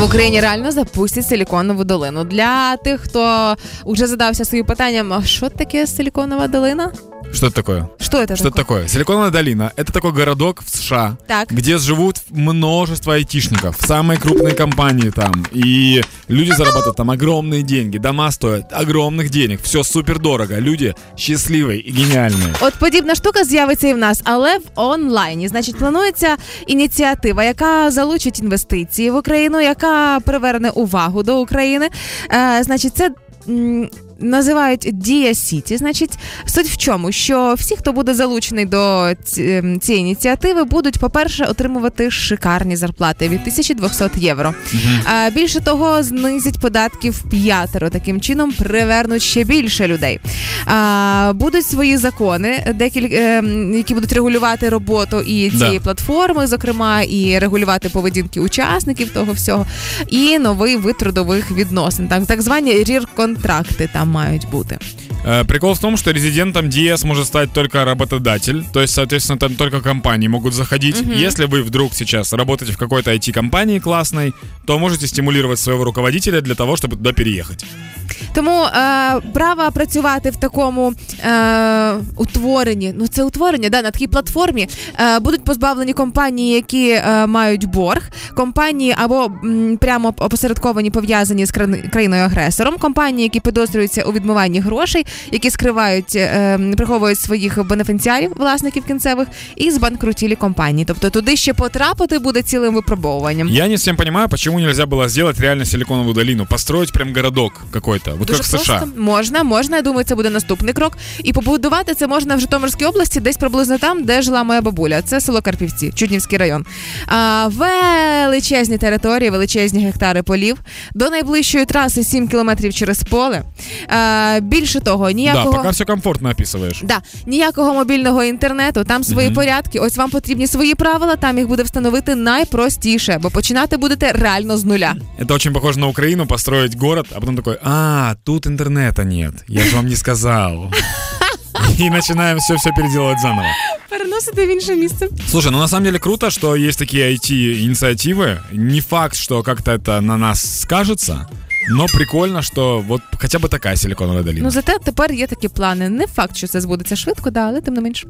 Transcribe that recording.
В Україні реально запустять силіконову долину. Для тих, хто вже задався своїм питанням, а що таке силіконова долина? Что это такое? Что это Что это такое? Силиконовая долина — это такой городок в США, Так. где живут множество айтишников, самые крупные компании там, и люди зарабатывают там огромные деньги, дома стоят огромных денег, все супер дорого, люди счастливые и гениальные. От подібна штука з'явиться і в нас, але в онлайні. Значить, планується ініціатива, яка залучить інвестиції в Україну, яка приверне увагу до України. Е, значить, це. Називають Дія Сіті. Значить, суть в чому, що всі, хто буде залучений до ем, цієї ініціативи, будуть, по-перше, отримувати шикарні зарплати від 1200 євро. А, більше того, знизять податки в п'ятеро. Таким чином привернуть ще більше людей. А, будуть свої закони, декіль, ем, які будуть регулювати роботу і цієї Да. платформи, зокрема, і регулювати поведінки учасників того всього, і новий вид трудових відносин. Так, так звані рір-контракти там мають бути. Э, Прикол в том, что резидентом ДИЭС может стать только работодатель, то есть, соответственно, там только компании могут заходить. Если вы вдруг сейчас работаете в какой-то IT-компании классной, то можете стимулировать своего руководителя для того, чтобы туда переехать. Тому е, право працювати в такому е, утворенні, ну це утворення, да, на такій платформі е, будуть позбавлені компанії, які е, мають борг, компанії або м, прямо опосередковані пов'язані з країною-агресором, компанії, які підозрюються у відмиванні грошей, які скривають, е, приховують своїх бенефіціарів, власників кінцевих, і збанкрутілі компанії. Тобто туди ще потрапити буде цілим випробовуванням. Я не всем понимаю, почему нельзя было сделать реально силиконовую долину, построить прям городок вот Дуже США. просто можна, можна. Я думаю, це буде наступний крок. І побудувати це можна в Житомирській області, десь приблизно там, де жила моя бабуля. Це село Карпівці, Чуднівський район. А, величезні території, величезні гектари полів. До найближчої траси 7 кілометрів через поле. А, більше того, Да, ніякого. пока все комфортно описываешь. Да, ніякого мобільного інтернету, там свої порядки. Ось вам потрібні свої правила. Там їх буде встановити найпростіше, бо починати будете реально з нуля. Это очень похоже на Украину, построить город, а потом такой, а, тут интернета нет, я же вам не сказал. И начинаем все-все переделывать заново. Переносити в інше місце. Слушай, ну на самом деле круто, что есть такие IT-инициативы. Не факт, что как-то это на нас скажется, но прикольно, что вот хотя бы такая силиконовая долина. Ну зате тепер є такі плани. Не факт, що це збудеться швидко, да, але тим не менш.